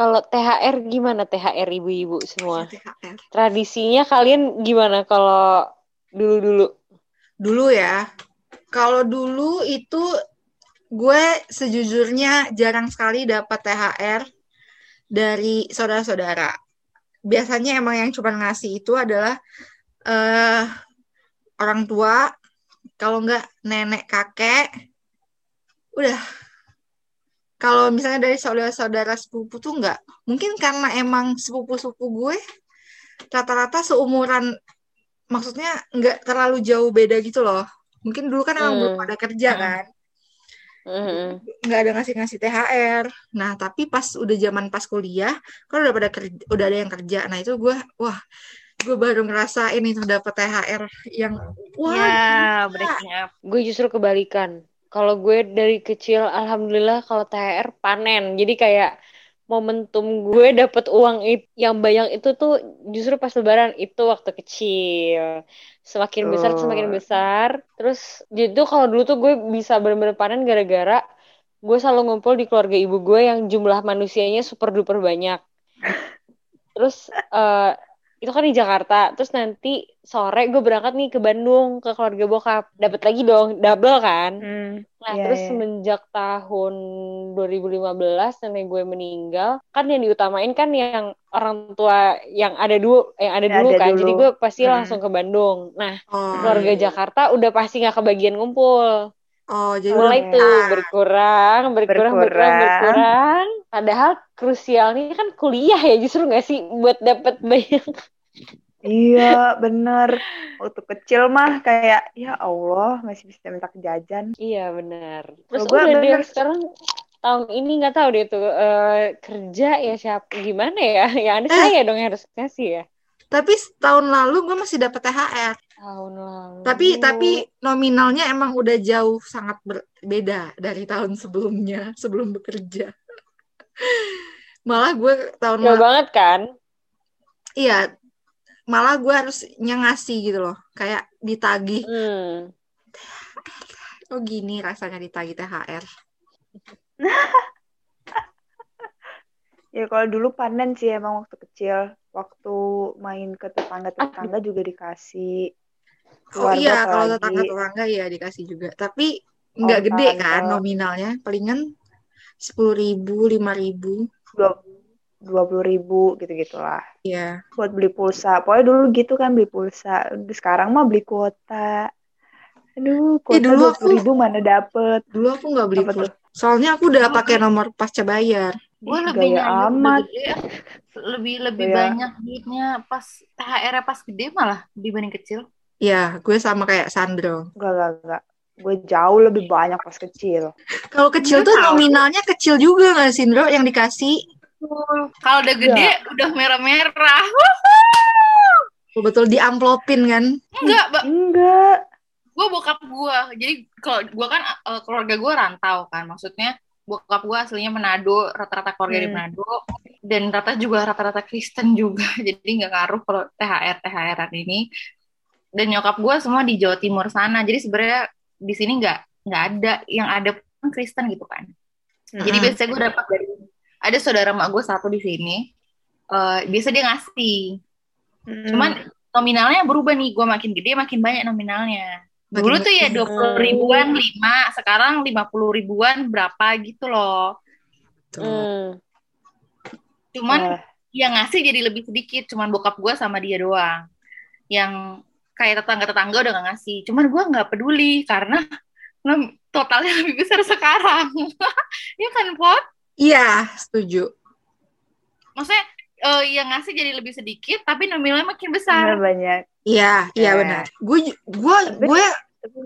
Kalau THR gimana THR ibu-ibu semua? THR. Tradisinya kalian gimana kalau dulu-dulu? Dulu ya. Kalau dulu itu gue sejujurnya jarang sekali dapat THR dari saudara-saudara. Biasanya emang yang cuma ngasih itu adalah eh orang tua, kalau nggak nenek kakek, udah. Kalau misalnya dari saudara-saudara sepupu tuh nggak. Mungkin karena emang sepupu-sepupu gue rata-rata seumuran, maksudnya nggak terlalu jauh beda gitu loh. Mungkin dulu kan emang Hmm. belum pada kerja Hmm. kan Mhm. nggak ada ngasih-ngasih THR. Nah, tapi pas udah zaman pas kuliah, kan udah pada kerja, udah ada yang kerja. Nah, itu gue, wah, gue baru ngerasain itu dapat THR yang, wah, Ya, gila. breaking up. Gue justru kebalikan. Kalau gue dari kecil, alhamdulillah kalau THR panen. Jadi kayak momentum gue dapet uang it- yang banyak itu tuh justru pas lebaran itu waktu kecil. Semakin besar semakin Betul. besar. Terus jadi tuh kalau dulu tuh gue bisa bener-bener panen gara-gara gue selalu ngumpul di keluarga ibu gue yang jumlah manusianya super duper banyak. Terus eh, itu kan di Jakarta. Terus nanti sore gue berangkat nih ke Bandung ke keluarga bokap. Dapat lagi dong, double kan? Hmm, Nah, iya, terus iya. semenjak tahun 2015 nenek gue meninggal, kan yang diutamain kan yang orang tua yang ada dulu, yang ada Yang dulu ada kan. dulu. Jadi gue pasti Hmm. langsung ke Bandung. Nah, Oh, keluarga Jakarta udah pasti nggak kebagian ngumpul. oh, jadi Mulai tuh berkurang, berkurang, berkurang, Berkurang. berkurang. Padahal krusialnya kan kuliah ya justru nggak sih buat dapat banyak. Iya, bener. Waktu kecil mah kayak, ya Allah, masih bisa minta jajan. Iya benar. Terus Kalau gue udah deh bener. sekarang tahun ini nggak tahu deh tuh eh, kerja ya siapa gimana ya? Ya ada Eh. saya dong yang harus kasih ya. Tapi tahun lalu gue masih dapat THR. Tahun lalu. Tapi tapi nominalnya emang udah jauh sangat berbeda dari tahun sebelumnya sebelum bekerja. Malah gue tahun jauh banget kan? iya malah gue harus ngasih gitu loh kayak ditagih Hmm. oh gini rasanya ditagih THR Ya kalau dulu panen sih emang waktu kecil. Waktu main ke tetangga-tetangga juga dikasih. oh iya kalau tetangga tetangga ya dikasih juga tapi nggak Oh, gede tante. kan nominalnya palingan sepuluh ribu lima ribu Dua puluh ribu gitu-gitulah. ya Buat beli pulsa. Pokoknya dulu gitu kan beli pulsa. Sekarang mah beli kuota. Aduh, kuota dulu dua puluh ribu mana dapet. dulu aku nggak beli Apa pulsa. tuh? soalnya aku udah pakai nomor pasca bayar gue Ih, lebih gaya amat. gede lebih lebih Gaya. banyak duitnya pas THR -nya pas gede malah dibanding kecil ya gue sama kayak Sandro Enggak, enggak, enggak. Gue jauh lebih banyak pas kecil. kalau kecil tuh tahu. nominalnya kecil juga nggak sih Ndro yang dikasih? Kalau udah gede udah merah-merah. Betul diamplopin kan? Enggak Mbak. Enggak. gue bokap gue jadi kalau gue kan eh, keluarga gue rantau kan. Maksudnya bokap gue aslinya Manado rata-rata keluarga di Hmm. Manado. Dan rata juga rata-rata Kristen juga. Jadi nggak ngaruh kalau THR THR ini. Dan nyokap gue semua di Jawa Timur sana. Jadi sebenarnya di sini nggak nggak ada yang ada pun Kristen gitu kan jadi Mm-mm. biasanya gue dapat dari ada saudara mak gue satu di sini eh, biasa dia ngasih Mm. cuman nominalnya berubah nih gue makin gede makin banyak nominalnya Makin Dulu tuh ya dua puluh ribuan lima, sekarang lima puluh ribuan berapa gitu loh. Hmm. Cuman Eh, yang ngasih jadi lebih sedikit, cuman bokap gue sama dia doang. Yang kayak tetangga-tetangga udah gak ngasih. Cuman gue nggak peduli karena nom- totalnya lebih besar sekarang. ya kan, Pot? iya setuju Maksudnya eh, yang ngasih jadi lebih sedikit, tapi nominalnya makin besar. banyak. Iya, iya Ya. benar. Gue gue gue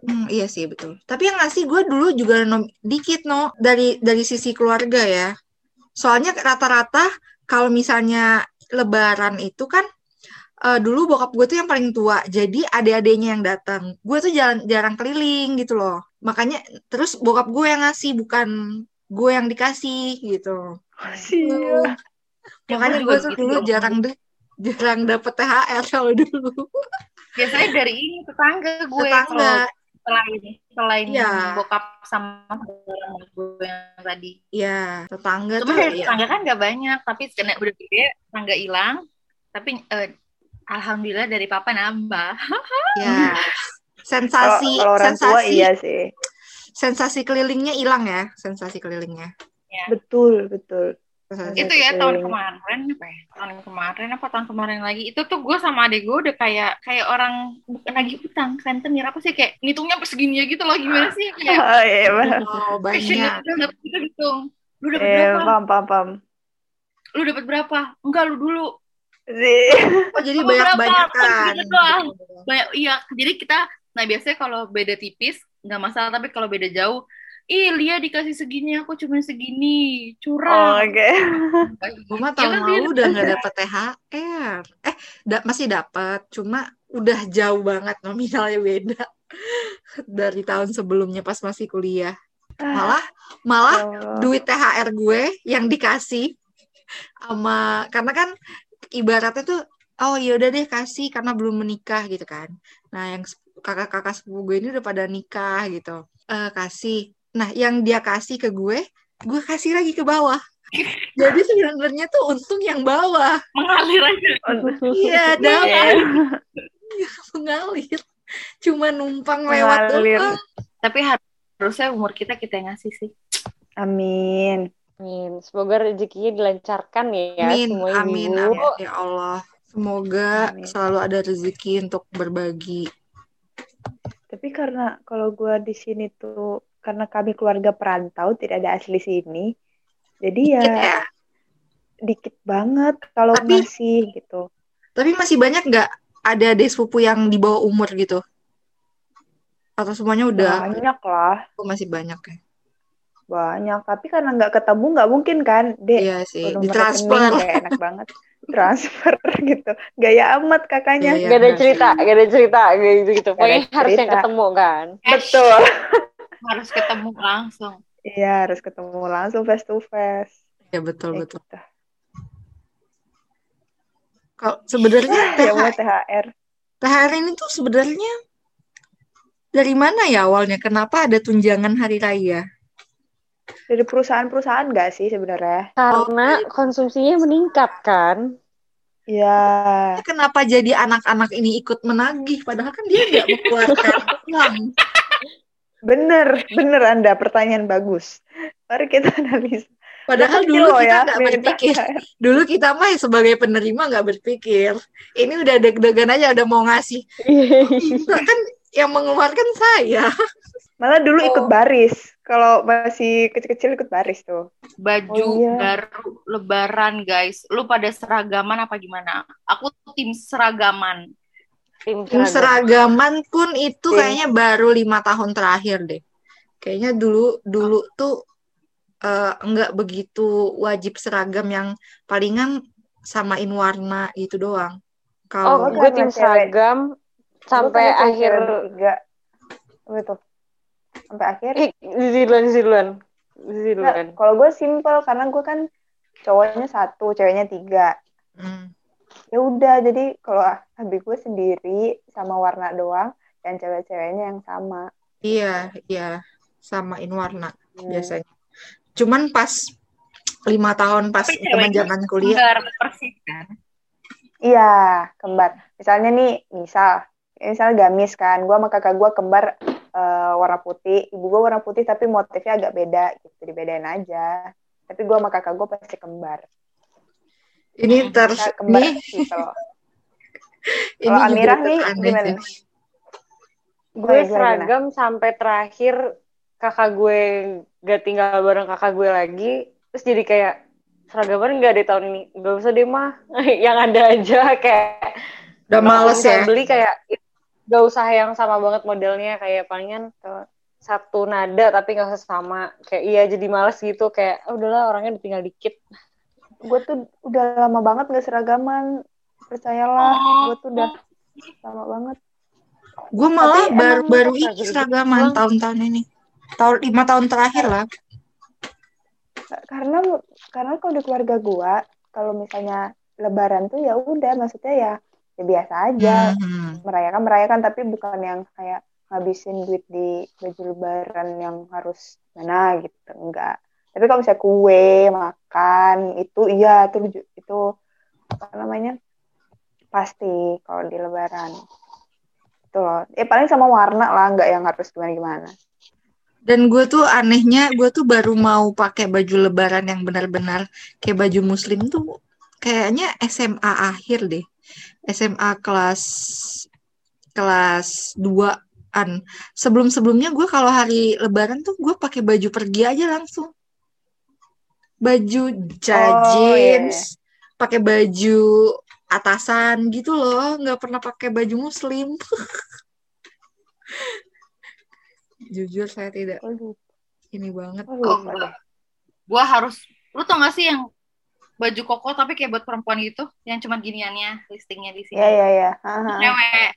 Hmm, iya sih betul. Tapi yang ngasih gue dulu juga nom- dikit no dari dari sisi keluarga ya. Soalnya rata-rata kalau misalnya Lebaran itu kan eh, dulu bokap gue tuh yang paling tua. Jadi adik-adiknya yang datang. Gue tuh jarang jarang keliling gitu loh. Makanya terus bokap gue yang ngasih bukan gue yang dikasih gitu. Iya. Ya, Makanya gue tuh dulu jarang deh jarang dapet THR kalau dulu. Biasanya dari ini tetangga gue. Tetangga. Selain selain Iya. bokap sama saudara gue yang tadi. Iya, tetangga Cuma tuh dari ya. tetangga kan nggak banyak, tapi karena udah gede tetangga hilang. Tapi eh, alhamdulillah dari papa nambah. Ya. Sensasi kalau orang tua sensasi iya sih. sensasi kelilingnya hilang ya, sensasi kelilingnya. Betul, betul. Sensasi- itu ya tahun kemarin apa ya? Tahun kemarin apa tahun kemarin lagi? Itu tuh gue sama adek gue udah kayak kayak orang bukan lagi utang, rentenir apa sih kayak ngitungnya sampai segini ya gitu loh gimana sih kayak Oh, iya. Oh, banyak. itu dapat kita hitung. Lu dapat Eh, berapa? paham, paham, paham. Lu dapat berapa? Enggak lu dulu. Sih. Oh, jadi kan. Kan gitu doang. Banyak iya, jadi kita nah biasanya kalau beda tipis nggak masalah tapi kalau beda jauh Ih, Lia dikasih segini, aku cuma segini. Oh, Curang. Oke. Gue mah Ya tahun kan, lalu Din? udah nggak dapet THR. Eh, da- masih dapat, cuma udah jauh banget nominalnya beda dari tahun sebelumnya pas masih kuliah. Malah, malah Ya Allah. duit THR gue yang dikasih sama karena kan ibaratnya tuh oh ya udah deh kasih karena belum menikah gitu kan. Nah, yang kakak-kakak sepupu gue ini udah pada nikah gitu. Eh kasih. Nah, yang dia kasih ke gue, gue kasih lagi ke bawah. Jadi sebenarnya tuh untung yang bawah. Mengalir aja. Iya, Iya. dapat mengalir. Cuma numpang lewat doang. Tapi harusnya umur kita kita yang ngasih sih. Amin. Amin. Semoga rezekinya dilancarkan ya Amin, semua amin, ibu. amin. Ya Allah. Semoga Amin. selalu ada rezeki untuk berbagi. Tapi karena kalau gue di sini tuh karena kami keluarga perantau tidak ada asli sini, jadi ya Dikit ya. dikit banget kalau Tapi- ngasih gitu. Tapi masih banyak nggak ada adik sepupu yang di bawah umur gitu? Atau semuanya udah? Banyak lah, Oh, masih banyak ya. Banyak. Tapi karena nggak ketemu nggak mungkin kan, dek. Iya sih, ditransfer. rekening kayak enak banget. Transfer gitu. Gaya amat kakaknya. Iya, Gak ada cerita, gak ada cerita gitu gitu. Pokoknya harus yang ketemu kan. Betul. Harus ketemu langsung. Iya, harus ketemu langsung face to face. Ya betul Kayak betul. gitu. Kalau sebenarnya Ya THR. THR ini tuh sebenarnya dari mana ya awalnya? Kenapa ada tunjangan hari raya? Dari perusahaan-perusahaan nggak sih sebenarnya? Karena konsumsinya meningkat kan. Ya, Kenapa jadi anak-anak ini ikut menagih? Padahal kan dia nggak mengeluarkan uang. bener, bener Anda. Pertanyaan bagus. Mari kita analisa. Padahal dulu kita ya, nggak berpikir. THR. Dulu kita mah sebagai penerima nggak berpikir. Ini udah deg-degan aja udah mau ngasih. Kan yang mengeluarkan saya. Malah dulu Oh. ikut baris. Kalau masih kecil-kecil ikut baris tuh. Baju Oh, iya. baru lebaran guys. Lu pada seragaman apa gimana? Aku tim seragaman. Tim Tim seragam. seragaman pun itu Tim. kayaknya baru lima tahun terakhir deh. Kayaknya dulu dulu tuh eh, nggak begitu wajib seragam yang palingan samain warna gitu doang. Oh, Kalau Gua gue tim seragam sampai akhir. cewek bertiga. Sampai akhir. Zizi duluan, Zizi duluan. Kalau gue simple karena gue kan cowoknya satu, ceweknya tiga. Hmm, Ya udah, jadi kalau habis gue sendiri sama warna doang, dan cewek-ceweknya yang sama. iya iya samain warna Hmm. biasanya. Cuman pas lima tahun pas zaman kuliah, persis kan? Iya, kembar. Misalnya nih, misal, misal gamis kan, gue sama kakak gue kembar eh, warna putih, ibu gue warna putih tapi motifnya agak beda, gitu dibedain aja. Tapi gue sama kakak gue pasti kembar. ini terus kembar nih gitu. ini Kalau Amirah nih, gimana? sih. Gue gimana? seragam sampai terakhir kakak gue gak tinggal bareng kakak gue lagi. Terus jadi kayak seragaman gak deh tahun ini. Gak usah deh mah. yang ada aja kayak. Udah males misalnya ya. beli kayak gak usah yang sama banget modelnya. Kayak palingan tuh satu nada tapi gak usah sama. Kayak iya jadi males gitu. Kayak oh, udahlah orangnya tinggal dikit. Gue tuh udah lama banget gak seragaman. Percayalah, gue tuh udah lama banget. Gue malah Tapi baru baru ini seragaman tahun-tahun ini. Tahun lima tahun terakhir lah. Karena karena kalau di keluarga gue, kalau misalnya lebaran tuh ya udah, maksudnya ya, ya biasa aja. Hmm. merayakan merayakan tapi bukan yang kayak ngabisin duit di baju lebaran yang harus mana gitu enggak tapi kalau misalnya kue makan itu iya itu itu apa namanya pasti kalau di lebaran itu loh ya paling sama warna lah nggak yang harus gimana gimana Dan gue tuh anehnya, gue tuh baru mau pakai baju lebaran yang benar-benar kayak baju muslim tuh kayaknya SMA akhir deh. SMA kelas kelas 2-an. Sebelum-sebelumnya gue kalau hari lebaran tuh gue pakai baju pergi aja langsung. Baju Oh, jeans, pakai baju atasan gitu loh, nggak pernah pakai baju muslim. Jujur saya tidak oh, lupa, ini banget. oh, Oh, deh. Gue harus, lu tau gak sih yang baju koko tapi kayak buat perempuan gitu, yang cuma giniannya listingnya di sini. ya ya ya Haha. Cewek,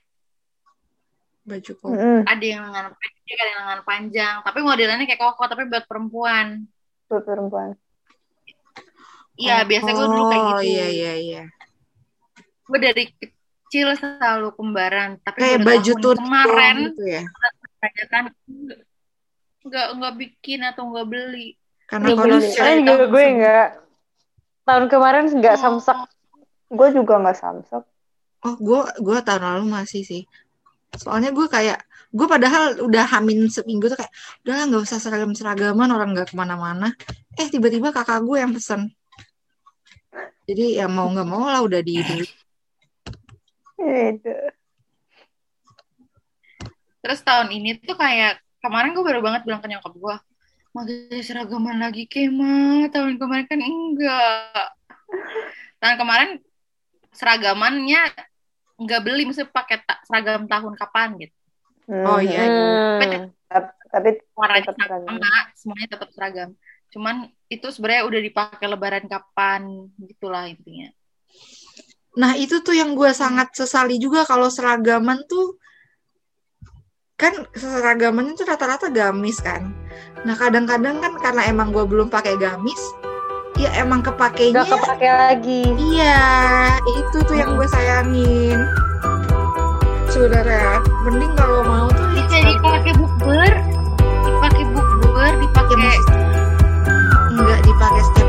Baju kok. Mm-mm. ada yang lengan pendek, ada yang lengan panjang, tapi modelannya kayak koko tapi buat perempuan. buat perempuan Iya, biasanya gue dulu kayak gitu. Oh iya iya iya. Gue dari kecil selalu kembaran, tapi Kayak baju tuh kemarin gitu ya. kayak kan nggak nggak bikin atau nggak beli. Karena juga gue nggak tahun kemarin nggak Oh. samsak. gue juga nggak samsak Oh, gue gue tahun lalu masih sih. Soalnya gue kayak gue padahal udah hamin seminggu tuh kayak udah nggak usah seragam seragaman orang nggak ke mana-mana. Eh tiba-tiba kakak gue yang pesen. Jadi ya mau nggak mau lah udah di di- itu Terus tahun ini tuh kayak kemarin gue baru banget bilang ke nyokap gue, ganti seragaman lagi kema. Tahun kemarin kan enggak. Tahun kemarin seragamannya nggak beli, maksudnya pakai ta- seragam tahun kapan gitu. Oh, iya. Hmm. tapi Warnanya Tetap seragam. sama, semuanya tetap seragam. Cuman itu sebenarnya udah dipakai lebaran kapan, gitulah intinya. Nah itu tuh yang gue sangat sesali juga kalau seragaman tuh kan seragamannya tuh rata-rata gamis kan. Nah kadang-kadang kan karena emang gue belum pakai gamis, ya emang kepakainya. Gak kepake lagi. Iya, itu tuh yang gue sayangin. Saudara, mending kalau mau tuh bisa dipakai bukber, dipakai bukber, dipakai iya, enggak dipakai setiap